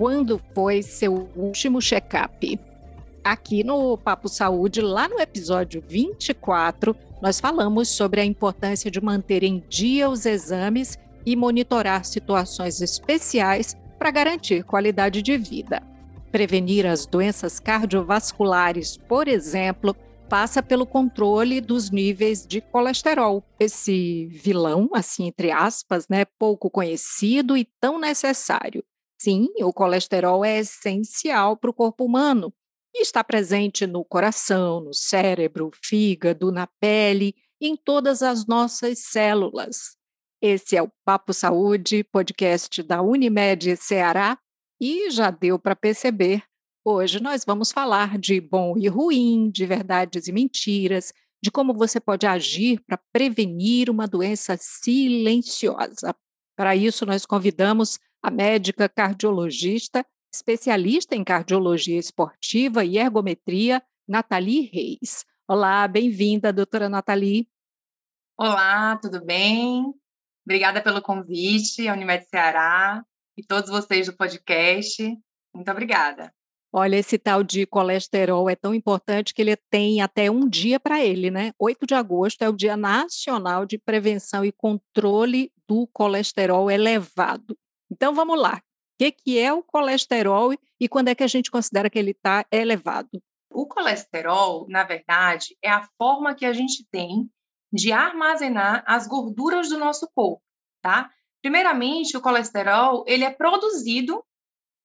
quando foi seu último check-up? Aqui no Papo Saúde, lá no episódio 24, nós falamos sobre a importância de manter em dia os exames e monitorar situações especiais para garantir qualidade de vida. Prevenir as doenças cardiovasculares, por exemplo, passa pelo controle dos níveis de colesterol. Esse vilão, assim entre aspas, né, pouco conhecido e tão necessário. Sim, o colesterol é essencial para o corpo humano e está presente no coração, no cérebro, fígado, na pele em todas as nossas células. Esse é o Papo Saúde, podcast da Unimed Ceará, e já deu para perceber, hoje nós vamos falar de bom e ruim, de verdades e mentiras, de como você pode agir para prevenir uma doença silenciosa. Para isso, nós convidamos a médica cardiologista, especialista em cardiologia esportiva e ergometria, Nathalie Reis. Olá, bem-vinda, doutora Nathalie. Olá, tudo bem? Obrigada pelo convite, a Unimed Ceará e todos vocês do podcast. Muito obrigada. Olha, esse tal de colesterol é tão importante que ele tem até um dia para ele, né? 8 de agosto é o Dia Nacional de Prevenção e Controle do Colesterol Elevado. Então vamos lá. O que, que é o colesterol e quando é que a gente considera que ele está elevado? O colesterol, na verdade, é a forma que a gente tem de armazenar as gorduras do nosso corpo, tá? Primeiramente, o colesterol, ele é produzido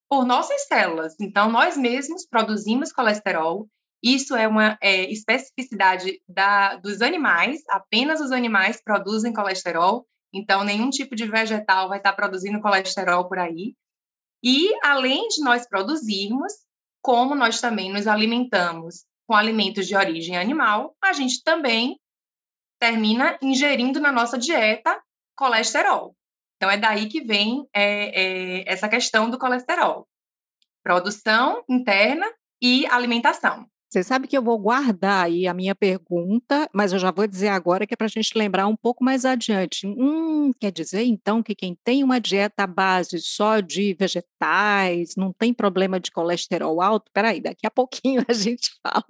por nossas células. Então, nós mesmos produzimos colesterol. Isso é uma é, especificidade da, dos animais, apenas os animais produzem colesterol. Então, nenhum tipo de vegetal vai estar produzindo colesterol por aí. E, além de nós produzirmos, como nós também nos alimentamos com alimentos de origem animal, a gente também termina ingerindo na nossa dieta colesterol. Então, é daí que vem é, é, essa questão do colesterol. Produção interna e alimentação. Você sabe que eu vou guardar aí a minha pergunta, mas eu já vou dizer agora que é para a gente lembrar um pouco mais adiante. Hum, quer dizer então que quem tem uma dieta à base só de vegetais, não tem problema de colesterol alto? Peraí, daqui a pouquinho a gente fala.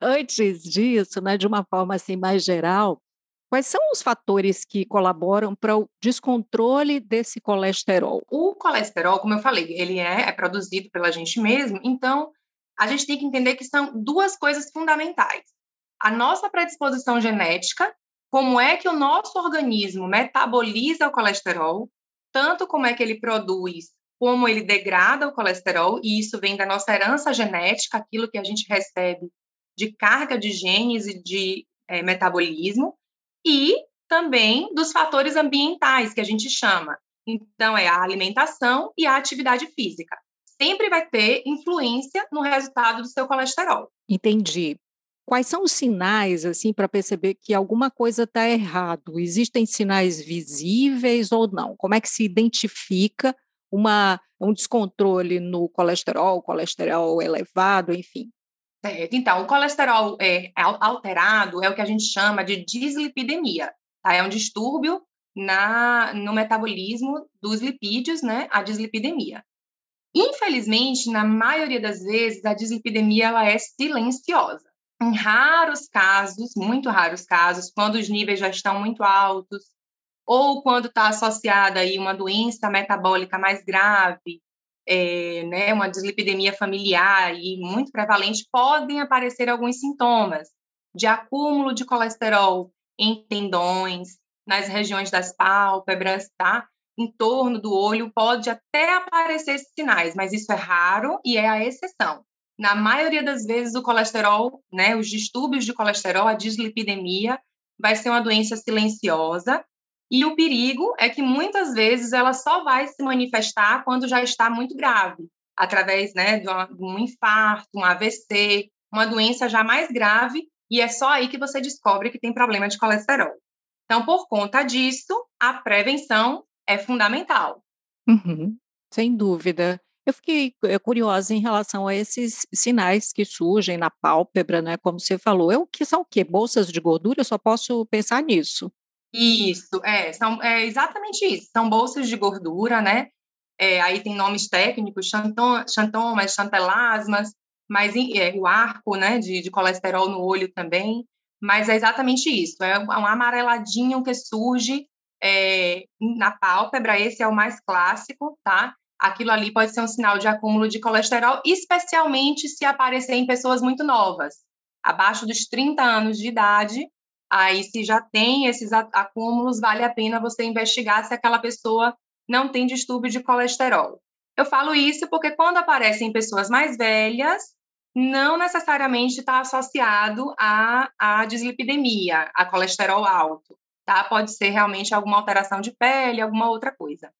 Antes disso, né, de uma forma assim mais geral, Quais são os fatores que colaboram para o descontrole desse colesterol? O colesterol, como eu falei, ele é, é, produzido pela gente mesmo, então a gente tem que entender que são duas coisas fundamentais. A nossa predisposição genética, como é que o nosso organismo metaboliza o colesterol, tanto como é que ele produz, como ele degrada o colesterol, e isso vem da nossa herança genética, aquilo que a gente recebe de carga de genes e de é, metabolismo, e também dos fatores ambientais, que a gente chama. Então, é a alimentação e a atividade física. Sempre vai ter influência no resultado do seu colesterol. Entendi. Quais são os sinais, assim, para perceber que alguma coisa está errado? Existem sinais visíveis ou não? Como é que se identifica uma, um descontrole no colesterol, colesterol elevado, enfim? Certo. Então, o colesterol é, alterado é o que a gente chama de dislipidemia. Tá? É um distúrbio na, no metabolismo dos lipídios, né? A dislipidemia. Infelizmente, na maioria das vezes, a dislipidemia ela é silenciosa. Em raros casos, muito raros casos, quando os níveis já estão muito altos, ou quando está associada aí uma doença metabólica mais grave, é, né, uma dislipidemia familiar e muito prevalente, podem aparecer alguns sintomas de acúmulo de colesterol em tendões, nas regiões das pálpebras, tá? Em torno do olho, pode até aparecer sinais, mas isso é raro e é a exceção. Na maioria das vezes, o colesterol, né, os distúrbios de colesterol, a dislipidemia, vai ser uma doença silenciosa e o perigo é que muitas vezes ela só vai se manifestar quando já está muito grave, através né, de, um infarto, um AVC, uma doença já mais grave, e é só aí que você descobre que tem problema de colesterol. Então, por conta disso, a prevenção é fundamental. Uhum, sem dúvida. Eu fiquei eh, curiosa em relação a esses sinais que surgem na pálpebra, né? Como você falou, é o que são o quê? Bolsas de gordura? Eu só posso pensar nisso. Isso, é, são, é exatamente isso. São bolsas de gordura, né? é, aí tem nomes técnicos, xantomas, chantelasmas, mas é, o arco né, de, de colesterol no olho também, mas é exatamente isso, é um amareladinho que surge é, na pálpebra, esse é o mais clássico, tá? Aquilo ali pode ser um sinal de acúmulo de colesterol, especialmente se aparecer em pessoas muito novas, abaixo dos 30 anos de idade, aí se já tem esses acúmulos, vale a pena você investigar se aquela pessoa não tem distúrbio de colesterol. Eu falo isso porque quando aparece em pessoas mais velhas, não necessariamente está associado à, à dislipidemia, a colesterol alto, tá? Pode ser realmente alguma alteração de pele, alguma outra coisa.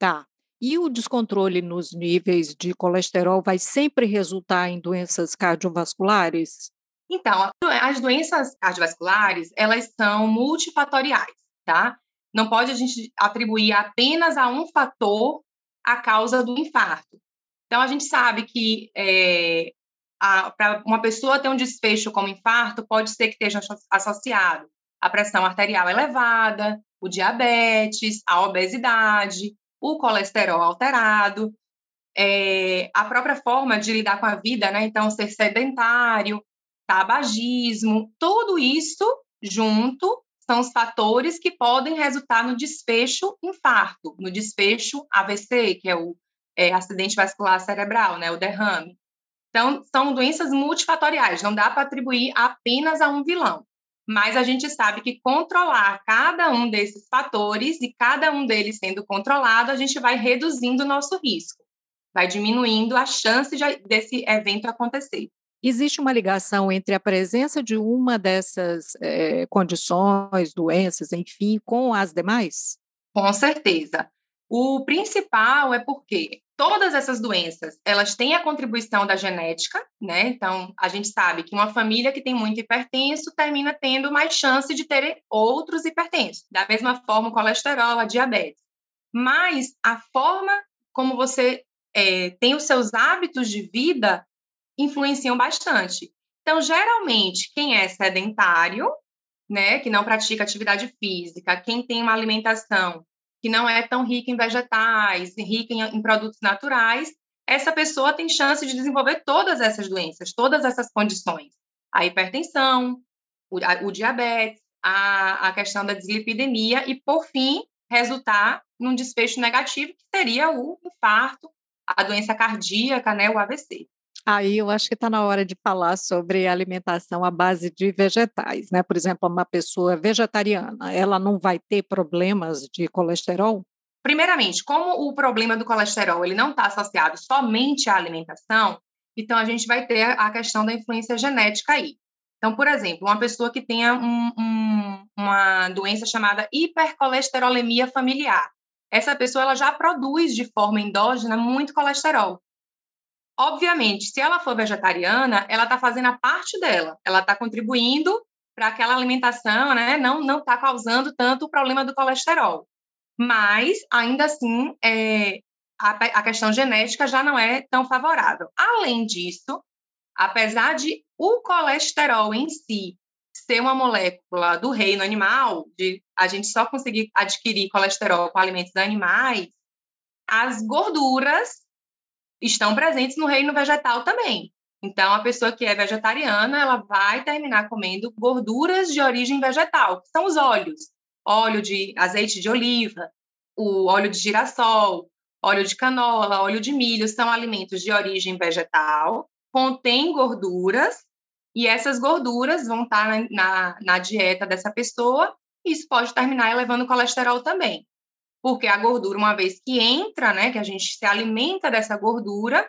Tá. E o descontrole nos níveis de colesterol vai sempre resultar em doenças cardiovasculares? Então, as doenças cardiovasculares, elas são multifatoriais, tá? Não pode a gente atribuir apenas a um fator a causa do infarto. Então, a gente sabe que é, para uma pessoa ter um desfecho como infarto, pode ser que esteja associado à pressão arterial elevada, o diabetes, a obesidade, o colesterol alterado, é, a própria forma de lidar com a vida, né? Então, ser sedentário, tabagismo, tudo isso junto são os fatores que podem resultar no desfecho infarto, no desfecho AVC, que é o é, acidente vascular cerebral, né, o derrame. Então, são doenças multifatoriais, não dá para atribuir apenas a um vilão. Mas a gente sabe que controlar cada um desses fatores e cada um deles sendo controlado, a gente vai reduzindo o nosso risco, vai diminuindo a chance de, desse evento acontecer. Existe uma ligação entre a presença de uma dessas é, condições, doenças, enfim, com as demais? Com certeza. O principal é porque todas essas doenças, elas têm a contribuição da genética, né? Então, a gente sabe que uma família que tem muito hipertenso termina tendo mais chance de ter outros hipertensos. Da mesma forma, o colesterol, a diabetes. Mas a forma como você é, tem os seus hábitos de vida influenciam bastante. Então, geralmente, quem é sedentário, né, que não pratica atividade física, quem tem uma alimentação que não é tão rica em vegetais, rica em, em produtos naturais, essa pessoa tem chance de desenvolver todas essas doenças, todas essas condições. A hipertensão, o, a, o diabetes, a, a questão da dislipidemia e, por fim, resultar num desfecho negativo, que seria o infarto, a doença cardíaca, né, o AVC. Aí eu acho que está na hora de falar sobre alimentação à base de vegetais, né? Por exemplo, uma pessoa vegetariana, ela não vai ter problemas de colesterol? Primeiramente, como o problema do colesterol ele não está associado somente à alimentação, então a gente vai ter a questão da influência genética aí. Então, por exemplo, uma pessoa que tenha um, um, uma doença chamada hipercolesterolemia familiar, essa pessoa ela já produz de forma endógena muito colesterol. Obviamente, se ela for vegetariana, ela está fazendo a parte dela, ela está contribuindo para aquela alimentação, né? Não não está causando tanto o problema do colesterol. Mas ainda assim, é, a, a questão genética já não é tão favorável. Além disso, apesar de o colesterol em si ser uma molécula do reino animal, de a gente só conseguir adquirir colesterol com alimentos animais, as gorduras estão presentes no reino vegetal também. Então, a pessoa que é vegetariana, ela vai terminar comendo gorduras de origem vegetal, que são os óleos. Óleo de azeite de oliva, o óleo de girassol, óleo de canola, óleo de milho, são alimentos de origem vegetal, contêm gorduras, e essas gorduras vão estar na, na, na dieta dessa pessoa, e isso pode terminar elevando o colesterol também porque a gordura, uma vez que entra, né, que a gente se alimenta dessa gordura,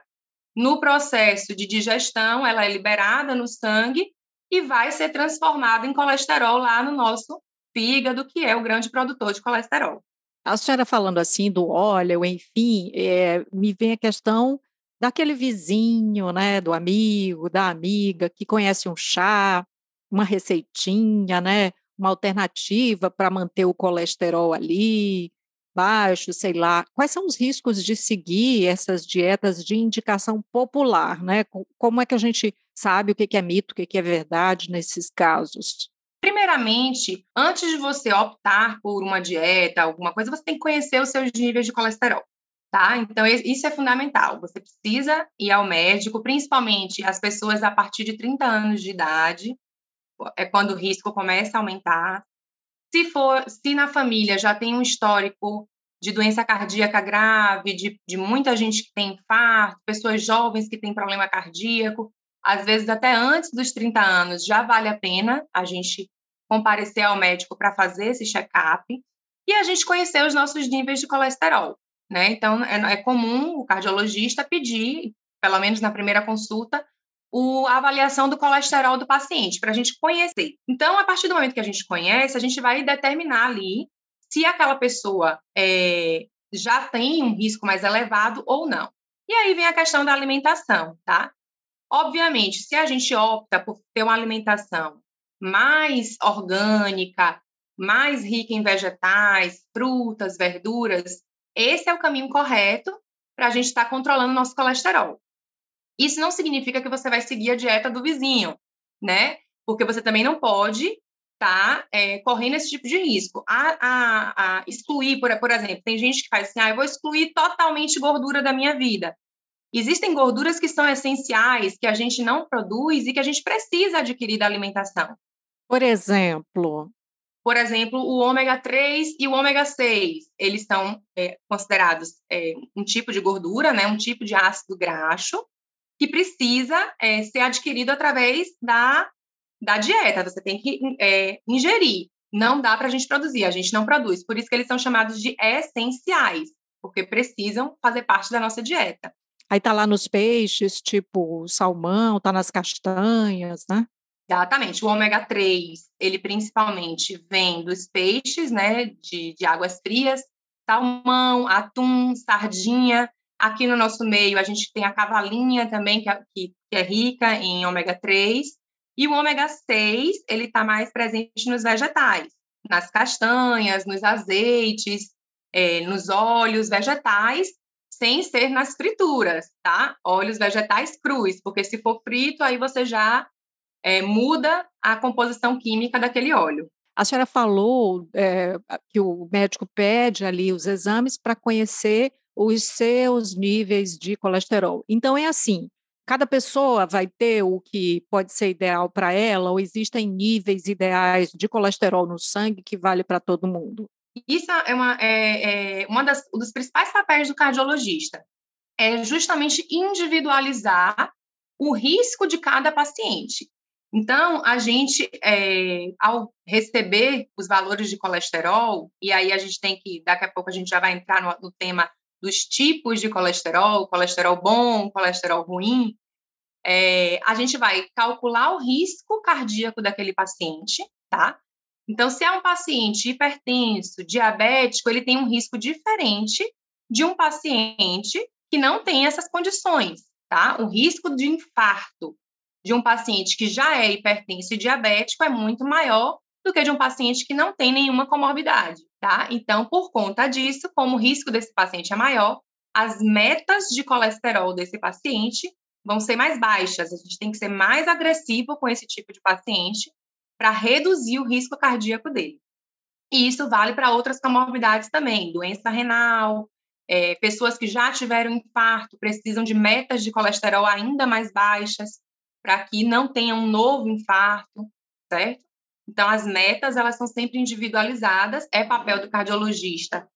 no processo de digestão, ela é liberada no sangue e vai ser transformada em colesterol lá no nosso fígado, que é o grande produtor de colesterol. A senhora falando assim do óleo, enfim, é, me vem a questão daquele vizinho, né, do amigo, da amiga que conhece um chá, uma receitinha, né, uma alternativa para manter o colesterol ali, baixo, sei lá. Quais são os riscos de seguir essas dietas de indicação popular, né? Como é que a gente sabe o que é mito, o que é verdade nesses casos? Primeiramente, antes de você optar por uma dieta, alguma coisa, você tem que conhecer os seus níveis de colesterol. tá? Então, isso é fundamental. Você precisa ir ao médico, principalmente as pessoas a partir de 30 anos de idade, é quando o risco começa a aumentar. Se for, se na família já tem um histórico de doença cardíaca grave, de, de muita gente que tem infarto, pessoas jovens que têm problema cardíaco, às vezes até antes dos 30 anos, já vale a pena a gente comparecer ao médico para fazer esse check-up e a gente conhecer os nossos níveis de colesterol. Né? Então, é, é comum o cardiologista pedir, pelo menos na primeira consulta, o, a avaliação do colesterol do paciente, para a gente conhecer. Então, a partir do momento que a gente conhece, a gente vai determinar ali se aquela pessoa é, já tem um risco mais elevado ou não. E aí vem a questão da alimentação, tá? Obviamente, se a gente opta por ter uma alimentação mais orgânica, mais rica em vegetais, frutas, verduras, esse é o caminho correto para a gente estar tá controlando nosso colesterol. Isso não significa que você vai seguir a dieta do vizinho, né? Porque você também não pode estar tá, é, correndo esse tipo de risco. A, a, a excluir, por, por exemplo, tem gente que faz assim, ah, eu vou excluir totalmente gordura da minha vida. Existem gorduras que são essenciais, que a gente não produz e que a gente precisa adquirir da alimentação. Por exemplo, por exemplo, o ômega 3 e o ômega 6, eles são é, considerados é, um tipo de gordura, né, um tipo de ácido graxo, que precisa é, ser adquirido através da, da dieta. Você tem que é, ingerir. Não dá para a gente produzir, a gente não produz. Por isso que eles são chamados de essenciais, porque precisam fazer parte da nossa dieta. Aí tá lá nos peixes, tipo salmão, tá nas castanhas, né? Exatamente. O ômega 3, ele principalmente vem dos peixes, né, de, de águas frias, salmão, atum, sardinha. Aqui no nosso meio, a gente tem a cavalinha também, que é, que, é rica em ômega 3. E o ômega 6, ele está mais presente nos vegetais, nas castanhas, nos azeites, é, nos óleos vegetais, sem ser nas frituras, tá? Óleos vegetais crus, porque se for frito, aí você já é, muda a composição química daquele óleo. A senhora falou é, que o médico pede ali os exames para conhecer os seus níveis de colesterol. Então, é assim: cada pessoa vai ter o que pode ser ideal para ela, ou existem níveis ideais de colesterol no sangue que vale para todo mundo? Isso é uma, é, é uma das, um dos principais papéis do cardiologista, é justamente individualizar o risco de cada paciente. Então, a gente, é, ao receber os valores de colesterol, e aí a gente tem que, daqui a pouco a gente já vai entrar no, no tema dos tipos de colesterol, colesterol bom, colesterol ruim, é, a gente vai calcular o risco cardíaco daquele paciente, tá? Então, se é um paciente hipertenso, diabético, ele tem um risco diferente de um paciente que não tem essas condições, tá? O risco de infarto de um paciente que já é hipertenso e diabético é muito maior do que de um paciente que não tem nenhuma comorbidade, tá? Então, por conta disso, como o risco desse paciente é maior, as metas de colesterol desse paciente vão ser mais baixas. A gente tem que ser mais agressivo com esse tipo de paciente para reduzir o risco cardíaco dele. E isso vale para outras comorbidades também, doença renal, é, pessoas que já tiveram infarto precisam de metas de colesterol ainda mais baixas para que não tenha um novo infarto, certo? Então, as metas, elas são sempre individualizadas, é papel do cardiologista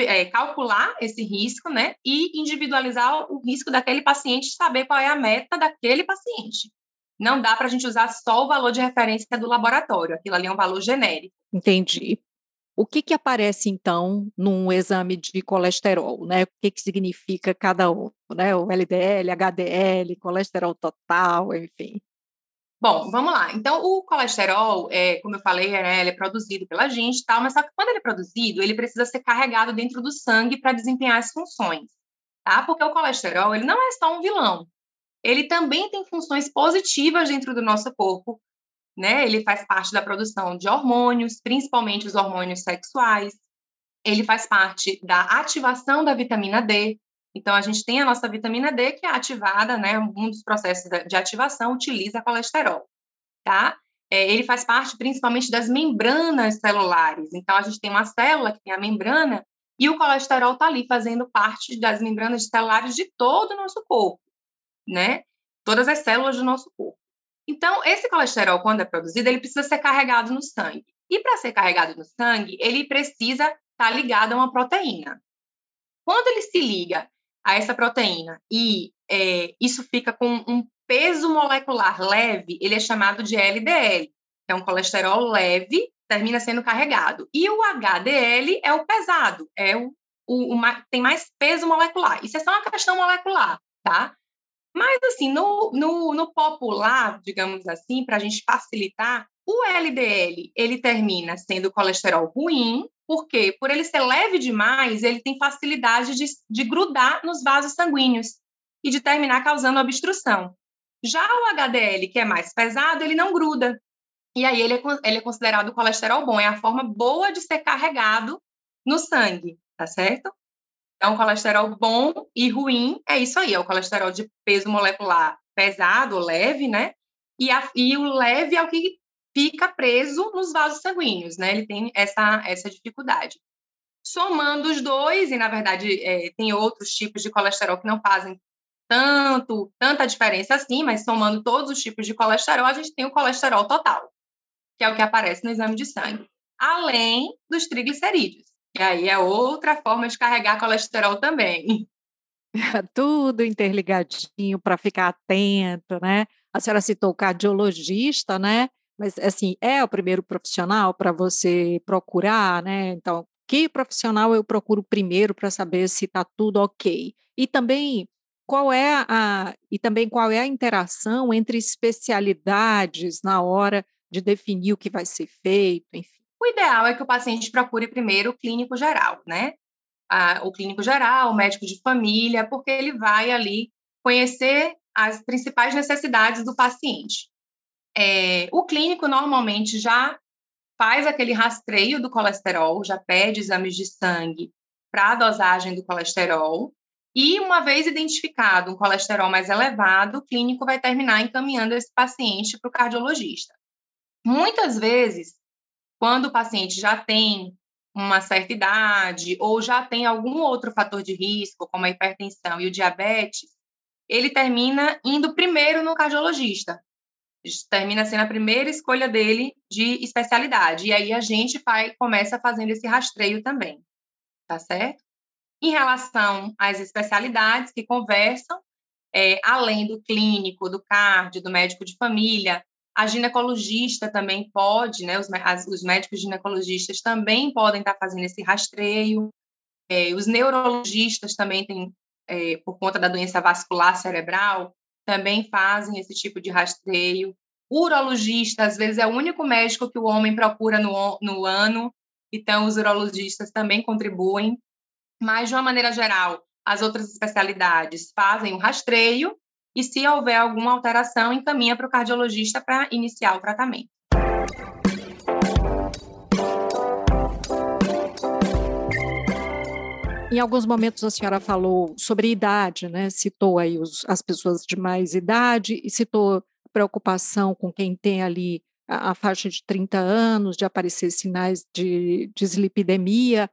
é, calcular esse risco, né, e individualizar o risco daquele paciente, saber qual é a meta daquele paciente. Não dá para a gente usar só o valor de referência do laboratório, aquilo ali é um valor genérico. Entendi. O que, que aparece, então, num exame de colesterol, né? O que, que significa cada um, né? O LDL, HDL, colesterol total, enfim. Bom, vamos lá. Então, o colesterol, é, como eu falei, né, ele é produzido pela gente, tal, mas só que quando ele é produzido, ele precisa ser carregado dentro do sangue para desempenhar as funções, tá? Porque o colesterol, ele não é só um vilão. Ele também tem funções positivas dentro do nosso corpo, né? Ele faz parte da produção de hormônios, principalmente os hormônios sexuais. Ele faz parte da ativação da vitamina D. Então, a gente tem a nossa vitamina D que é ativada, né? Um dos processos de ativação utiliza colesterol, tá? É, ele faz parte principalmente das membranas celulares. Então, a gente tem uma célula que tem a membrana e o colesterol está ali fazendo parte das membranas celulares de todo o nosso corpo, né? Todas as células do nosso corpo. Então, esse colesterol, quando é produzido, ele precisa ser carregado no sangue. E para ser carregado no sangue, ele precisa estar tá ligado a uma proteína. Quando ele se liga a essa proteína e é, isso fica com um peso molecular leve, ele é chamado de LDL, é um colesterol leve termina sendo carregado. E o HDL é o pesado, é o, o, o tem mais peso molecular. Isso é só uma questão molecular, tá? Mas, assim, no, no, no popular, digamos assim, para a gente facilitar, o LDL, ele termina sendo colesterol ruim, porque por ele ser leve demais, ele tem facilidade de, de grudar nos vasos sanguíneos e de terminar causando obstrução. Já o HDL, que é mais pesado, ele não gruda. E aí ele é, ele é considerado colesterol bom, é a forma boa de ser carregado no sangue, tá certo? Então, colesterol bom e ruim é isso aí, é o colesterol de peso molecular pesado, leve, né? E, a, e o leve é o que fica preso nos vasos sanguíneos, né? Ele tem essa, essa dificuldade. Somando os dois, e na verdade é, tem outros tipos de colesterol que não fazem tanto, tanta diferença assim, mas somando todos os tipos de colesterol, a gente tem o colesterol total que é o que aparece no exame de sangue, além dos triglicerídeos, que aí é outra forma de carregar colesterol também. Tudo interligadinho para ficar atento, né? A senhora citou o cardiologista, né? Mas, assim, é o primeiro profissional para você procurar, né? Então, que profissional eu procuro primeiro para saber se está tudo ok? E também qual é a e também qual é a interação entre especialidades na hora de definir o que vai ser feito, enfim? O ideal é que o paciente procure primeiro o clínico geral, né? Ah, o clínico geral, o médico de família, porque ele vai ali conhecer as principais necessidades do paciente. É, o clínico normalmente já faz aquele rastreio do colesterol, já pede exames de sangue para a dosagem do colesterol, e uma vez identificado um colesterol mais elevado, o clínico vai terminar encaminhando esse paciente para o cardiologista. Muitas vezes, quando o paciente já tem uma certa idade ou já tem algum outro fator de risco, como a hipertensão e o diabetes, ele termina indo primeiro no cardiologista. Termina sendo a primeira escolha dele de especialidade. E aí a gente vai, começa fazendo esse rastreio também. Tá certo? Em relação às especialidades que conversam, é, além do clínico, do cardio, do médico de família, a ginecologista também pode, né? Os, as, os médicos ginecologistas também podem estar fazendo esse rastreio. É, os neurologistas também têm, é, por conta da doença vascular cerebral, também fazem esse tipo de rastreio. Urologista, às vezes, é o único médico que o homem procura no, no ano, então os urologistas também contribuem. Mas, de uma maneira geral, as outras especialidades fazem o rastreio e, se houver alguma alteração, encaminha para o cardiologista para iniciar o tratamento. Em alguns momentos a senhora falou sobre idade, né? Citou aí os, as pessoas de mais idade e citou preocupação com quem tem ali a, a faixa de 30 anos, de aparecer sinais de dislipidemia.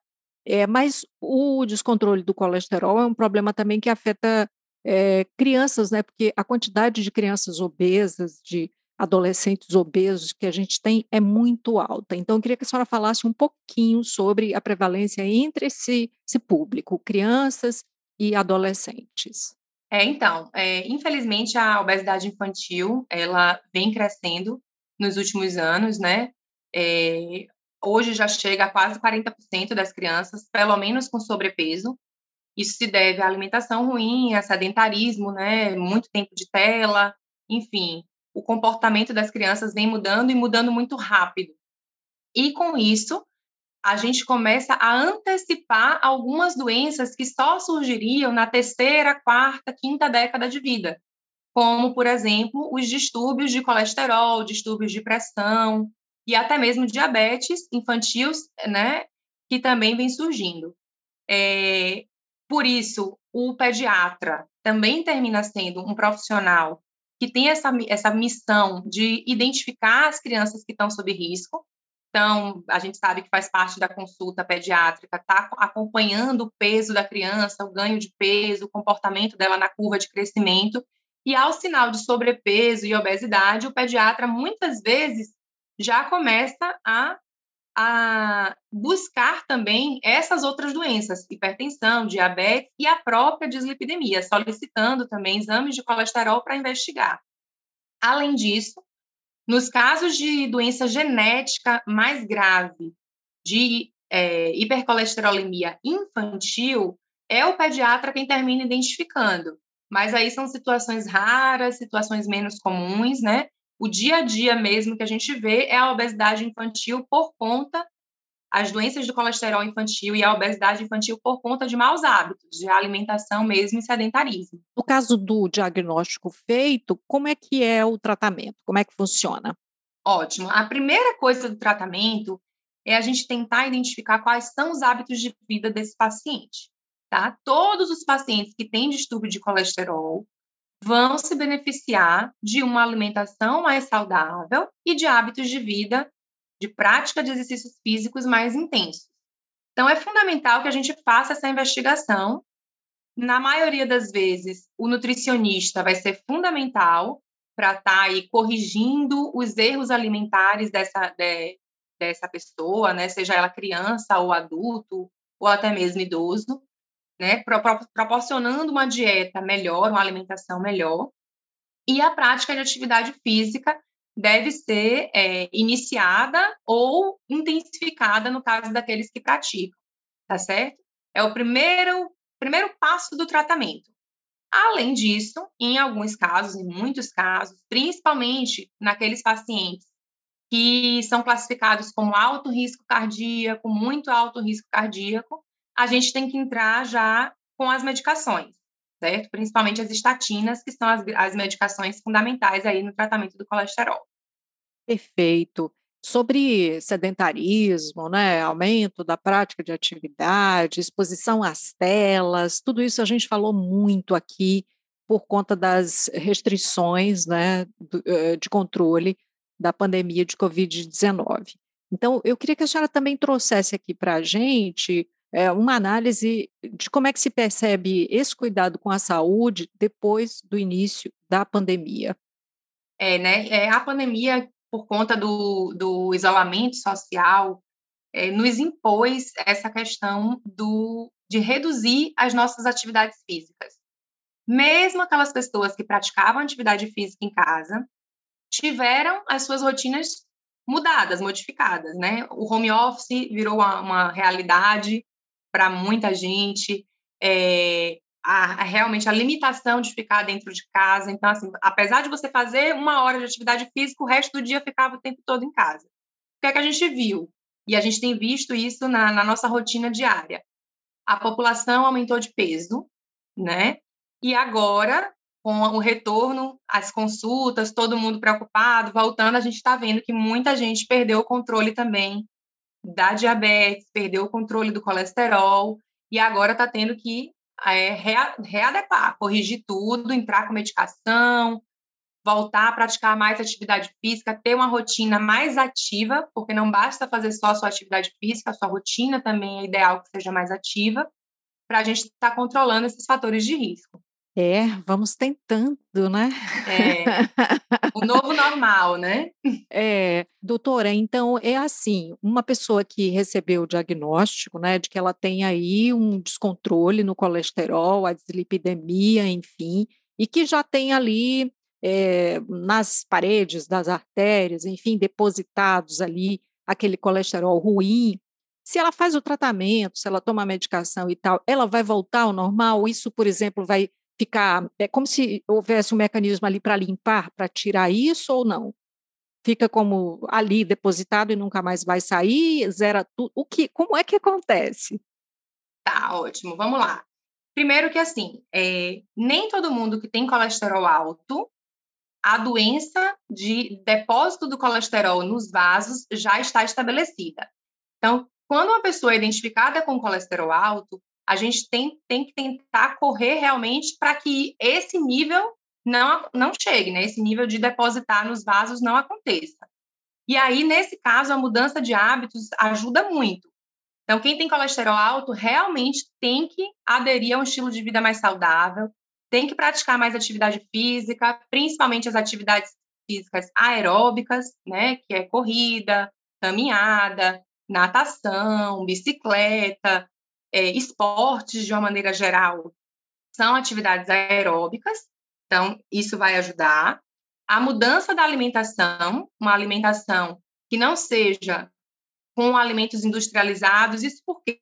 É, mas o descontrole do colesterol é um problema também que afeta é, crianças, né? Porque a quantidade de crianças obesas, de adolescentes obesos que a gente tem é muito alta. Então, eu queria que a senhora falasse um pouquinho sobre a prevalência entre esse, esse público, crianças e adolescentes. É, então, é, infelizmente a obesidade infantil ela vem crescendo nos últimos anos, né? É, hoje já chega a quase 40% das crianças, pelo menos com sobrepeso. Isso se deve à alimentação ruim, a sedentarismo, né? Muito tempo de tela, enfim, o comportamento das crianças vem mudando e mudando muito rápido. E com isso, a gente começa a antecipar algumas doenças que só surgiriam na terceira, quarta, quinta década de vida, como, por exemplo, os distúrbios de colesterol, distúrbios de pressão e até mesmo diabetes infantil, né, que também vem surgindo. É, por isso, o pediatra também termina sendo um profissional que tem essa, essa missão de identificar as crianças que estão sob risco. Então, a gente sabe que faz parte da consulta pediátrica, está acompanhando o peso da criança, o ganho de peso, o comportamento dela na curva de crescimento. E ao sinal de sobrepeso e obesidade, o pediatra muitas vezes já começa a, a buscar também essas outras doenças, hipertensão, diabetes e a própria dislipidemia, solicitando também exames de colesterol para investigar. Além disso, nos casos de doença genética mais grave, de é, hipercolesterolemia infantil, é o pediatra quem termina identificando. Mas aí são situações raras, situações menos comuns, né? O dia a dia mesmo que a gente vê é a obesidade infantil por conta as doenças do colesterol infantil e a obesidade infantil por conta de maus hábitos, de alimentação mesmo e sedentarismo. No caso do diagnóstico feito, como é que é o tratamento? Como é que funciona? Ótimo. A primeira coisa do tratamento é a gente tentar identificar quais são os hábitos de vida desse paciente. Tá? Todos os pacientes que têm distúrbio de colesterol vão se beneficiar de uma alimentação mais saudável e de hábitos de vida de prática de exercícios físicos mais intensos. Então, é fundamental que a gente faça essa investigação. Na maioria das vezes, o nutricionista vai ser fundamental para estar tá aí corrigindo os erros alimentares dessa, de, dessa pessoa, né? seja ela criança ou adulto, ou até mesmo idoso, né? proporcionando uma dieta melhor, uma alimentação melhor. E a prática de atividade física deve ser é, iniciada ou intensificada no caso daqueles que praticam, tá certo? É o primeiro, primeiro passo do tratamento. Além disso, em alguns casos, em muitos casos, principalmente naqueles pacientes que são classificados como alto risco cardíaco, muito alto risco cardíaco, a gente tem que entrar já com as medicações certo? Principalmente as estatinas, que são as, as medicações fundamentais aí no tratamento do colesterol. Perfeito. Sobre sedentarismo, né, aumento da prática de atividade, exposição às telas, tudo isso a gente falou muito aqui por conta das restrições né, eh, de controle da pandemia de Covid-19. Então, eu queria que a senhora também trouxesse aqui para a gente é, uma análise de como é que se percebe esse cuidado com a saúde depois do início da pandemia. É, né? É, a pandemia, por conta do, do isolamento social, é, nos impôs essa questão do, de reduzir as nossas atividades físicas. Mesmo aquelas pessoas que praticavam atividade física em casa, tiveram as suas rotinas mudadas, modificadas, né? O home office virou uma, uma realidade, para muita gente, é, a, a, realmente a limitação de ficar dentro de casa. Então, assim, apesar de você fazer uma hora de atividade física, o resto do dia ficava o tempo todo em casa. O que é que a gente viu? E a gente tem visto isso na, na nossa rotina diária. A população aumentou de peso, né? E agora, com o retorno às consultas, todo mundo preocupado, voltando, a gente está vendo que muita gente perdeu o controle também da diabetes, perdeu o controle do colesterol e agora está tendo que é, readequar, corrigir tudo, entrar com medicação, voltar a praticar mais atividade física, ter uma rotina mais ativa, porque não basta fazer só a sua atividade física, a sua rotina também é ideal que seja mais ativa, para a gente estar tá controlando esses fatores de risco. É, vamos tentando, né? É, o novo normal, né? É, doutora, então é assim, uma pessoa que recebeu o diagnóstico, né, de que ela tem aí um descontrole no colesterol, a dislipidemia, enfim, e que já tem ali é, nas paredes das artérias, enfim, depositados ali aquele colesterol ruim, se ela faz o tratamento, se ela toma a medicação e tal, ela vai voltar ao normal? Isso, por exemplo, vai ficar. É como se houvesse um mecanismo ali para limpar, para tirar isso ou não? Fica como ali depositado e nunca mais vai sair, zera tudo. O que, como é que acontece? Tá, ótimo. Vamos lá. Primeiro que assim, é, nem todo mundo que tem colesterol alto, a doença de depósito do colesterol nos vasos já está estabelecida. Então, quando uma pessoa é identificada com colesterol alto, a gente tem, tem que tentar correr realmente para que esse nível não, não chegue, né? Esse nível de depositar nos vasos não aconteça. E aí, nesse caso, a mudança de hábitos ajuda muito. Então, quem tem colesterol alto realmente tem que aderir a um estilo de vida mais saudável, tem que praticar mais atividade física, principalmente as atividades físicas aeróbicas, né, que é corrida, caminhada, natação, bicicleta, é, esportes de uma maneira geral, são atividades aeróbicas, então isso vai ajudar. A mudança da alimentação, uma alimentação que não seja com alimentos industrializados, isso porque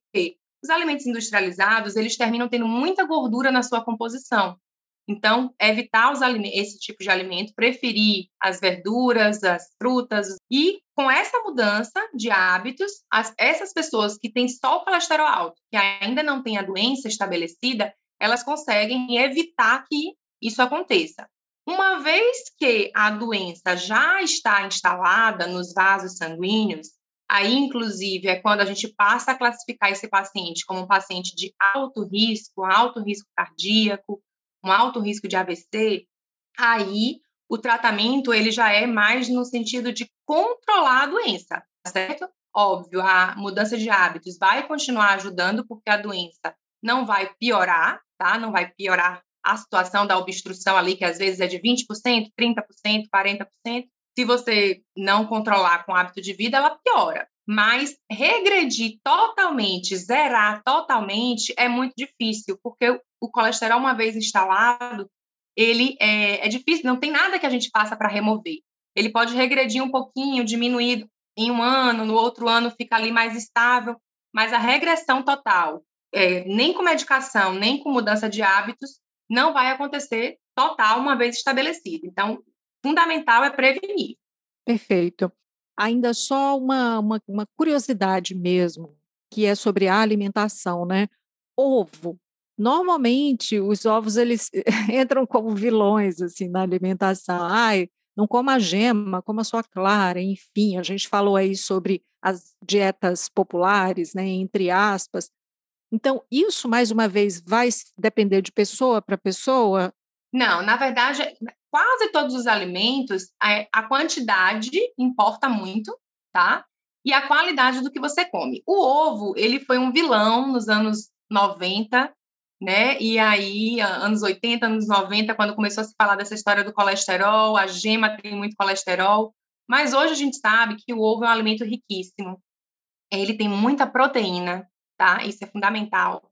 os alimentos industrializados, eles terminam tendo muita gordura na sua composição. Então, evitar esse tipo de alimento, preferir as verduras, as frutas. E com essa mudança de hábitos, as, essas pessoas que têm só o colesterol alto, que ainda não têm a doença estabelecida, elas conseguem evitar que isso aconteça. Uma vez que a doença já está instalada nos vasos sanguíneos, aí, inclusive, é quando a gente passa a classificar esse paciente como um paciente de alto risco, alto risco cardíaco, um alto risco de AVC, aí o tratamento ele já é mais no sentido de controlar a doença, certo? Óbvio, a mudança de hábitos vai continuar ajudando porque a doença não vai piorar, tá? Não vai piorar a situação da obstrução ali, que às vezes é de 20%, 30%, 40%. Se você não controlar com hábito de vida, ela piora. Mas regredir totalmente, zerar totalmente, é muito difícil, porque o colesterol, uma vez instalado, ele é, é difícil, não tem nada que a gente faça para remover. Ele pode regredir um pouquinho, diminuir em um ano, no outro ano fica ali mais estável, mas a regressão total, é, nem com medicação, nem com mudança de hábitos, não vai acontecer total uma vez estabelecido. Então, fundamental é prevenir. Perfeito. Ainda só uma, uma, uma curiosidade mesmo, que é sobre a alimentação, né? Ovo Normalmente, os ovos eles entram como vilões assim na alimentação. Ai, não coma gema, coma sua clara, enfim, a gente falou aí sobre as dietas populares, né, entre aspas. Então, isso mais uma vez vai depender de pessoa para pessoa? Não, na verdade, quase todos os alimentos, a, quantidade importa muito, tá? E a qualidade do que você come. O ovo, ele foi um vilão nos anos 90, né? E aí, anos 80, anos 90, quando começou a se falar dessa história do colesterol, a gema tem muito colesterol, mas hoje a gente sabe que o ovo é um alimento riquíssimo. Ele tem muita proteína, tá? Isso é fundamental.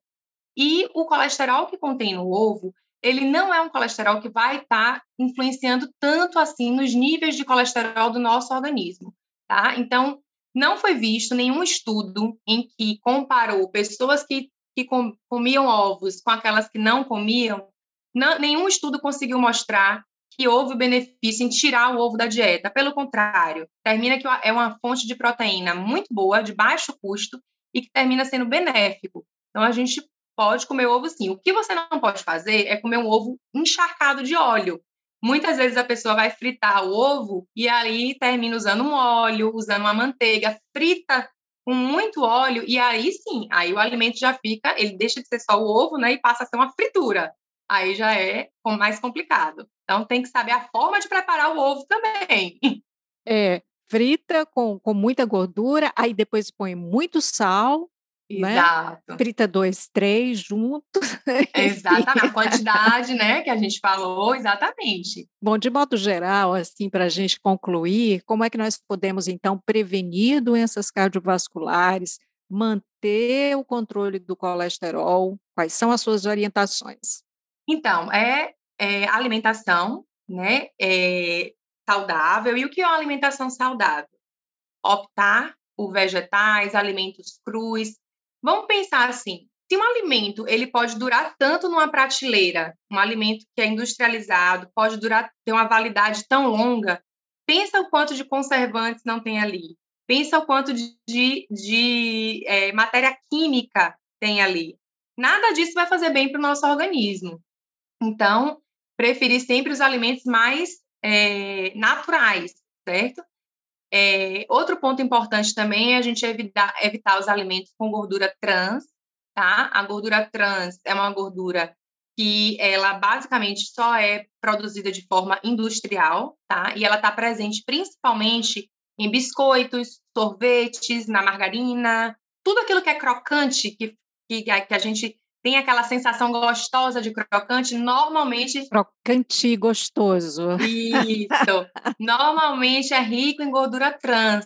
E o colesterol que contém no ovo, ele não é um colesterol que vai estar tá influenciando tanto assim nos níveis de colesterol do nosso organismo, tá? Então, não foi visto nenhum estudo em que comparou pessoas que que comiam ovos com aquelas que não comiam, não, nenhum estudo conseguiu mostrar que houve benefício em tirar o ovo da dieta. Pelo contrário, termina que é uma fonte de proteína muito boa, de baixo custo, e que termina sendo benéfico. Então, a gente pode comer ovo sim. O que você não pode fazer é comer um ovo encharcado de óleo. Muitas vezes a pessoa vai fritar o ovo e aí termina usando um óleo, usando uma manteiga, frita com muito óleo, e aí sim, aí o alimento já fica, ele deixa de ser só o ovo, né, e passa a ser uma fritura. Aí já é mais complicado. Então tem que saber a forma de preparar o ovo também. É, frita com, com muita gordura, aí depois põe muito sal? Exato. Né? Frita dois, três juntos. Exatamente, a quantidade, né, que a gente falou, exatamente. Bom, de modo geral, assim, para a gente concluir, como é que nós podemos, então, prevenir doenças cardiovasculares, manter o controle do colesterol? Quais são as suas orientações? Então, é, é alimentação, né, é saudável. E o que é uma alimentação saudável? Optar por vegetais, alimentos crus, Vamos pensar assim, se um alimento ele pode durar tanto numa prateleira, um alimento que é industrializado, pode durar ter uma validade tão longa, pensa o quanto de conservantes não tem ali, pensa o quanto de, de, de é, matéria química tem ali. Nada disso vai fazer bem para o nosso organismo. Então, preferir sempre os alimentos mais é, naturais, certo? É, outro ponto importante também é a gente evitar, evitar os alimentos com gordura trans, tá? A gordura trans é uma gordura que ela basicamente só é produzida de forma industrial, tá? E ela está presente principalmente em biscoitos, sorvetes, na margarina, tudo aquilo que é crocante, que, que, que a gente tem aquela sensação gostosa de crocante, normalmente. Crocante e gostoso. Isso. normalmente é rico em gordura trans.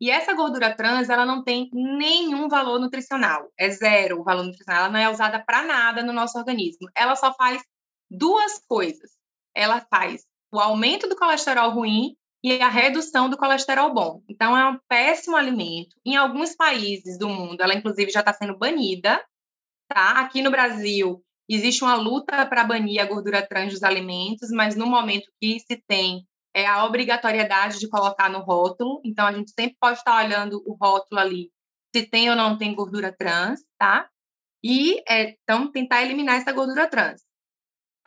E essa gordura trans, ela não tem nenhum valor nutricional. É zero o valor nutricional. Ela não é usada para nada no nosso organismo. Ela só faz duas coisas. Ela faz o aumento do colesterol ruim e a redução do colesterol bom. Então, é um péssimo alimento. Em alguns países do mundo, ela inclusive já está sendo banida. Tá? Aqui no Brasil, existe uma luta para banir a gordura trans dos alimentos, mas no momento que se tem é a obrigatoriedade de colocar no rótulo. Então, a gente sempre pode estar olhando o rótulo ali, se tem ou não tem gordura trans, tá? E, é, então, tentar eliminar essa gordura trans.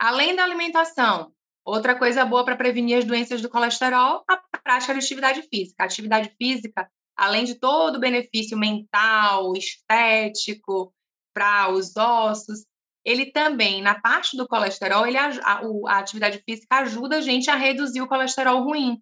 Além da alimentação, outra coisa boa para prevenir as doenças do colesterol, a prática de atividade física. A atividade física, além de todo o benefício mental, estético, para os ossos, ele também, na parte do colesterol, ele, a, a, atividade física ajuda a gente a reduzir o colesterol ruim.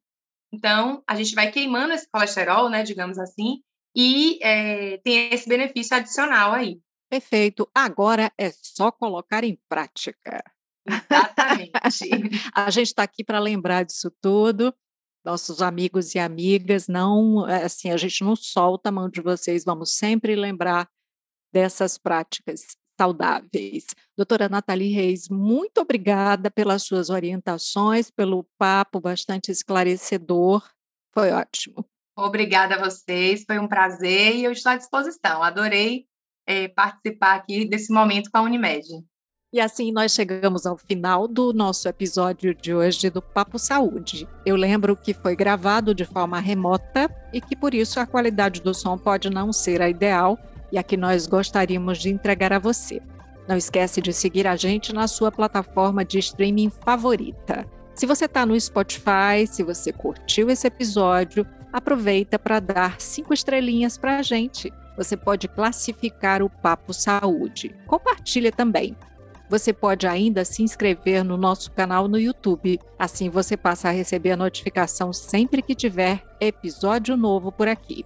Então, a gente vai queimando esse colesterol, né, digamos assim, e é, tem esse benefício adicional aí. Perfeito. Agora é só colocar em prática. Exatamente. a gente está aqui para lembrar disso tudo. Nossos amigos e amigas, não, assim, a gente não solta a mão de vocês, vamos sempre lembrar dessas práticas saudáveis. Doutora Nathalie Reis, muito obrigada pelas suas orientações, pelo papo bastante esclarecedor. Foi ótimo. Obrigada a vocês, foi um prazer e eu estou à disposição. Adorei é, participar aqui desse momento com a Unimed. E assim nós chegamos ao final do nosso episódio de hoje do Papo Saúde. Eu lembro que foi gravado de forma remota e que por isso a qualidade do som pode não ser a ideal, e a que nós gostaríamos de entregar a você. Não esquece de seguir a gente na sua plataforma de streaming favorita. Se você está no Spotify, se você curtiu esse episódio, aproveita para dar cinco estrelinhas para a gente. Você pode classificar o Papo Saúde. Compartilha também. Você pode ainda se inscrever no nosso canal no YouTube. Assim você passa a receber a notificação sempre que tiver episódio novo por aqui.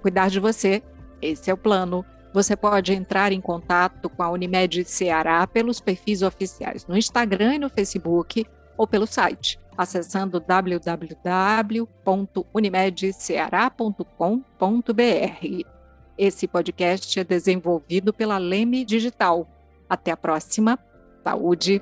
Cuidar de você esse é o plano. Você pode entrar em contato com a Unimed Ceará pelos perfis oficiais no Instagram e no Facebook ou pelo site, acessando www.unimedceará.com.br. Esse podcast é desenvolvido pela Leme Digital. Até a próxima. Saúde!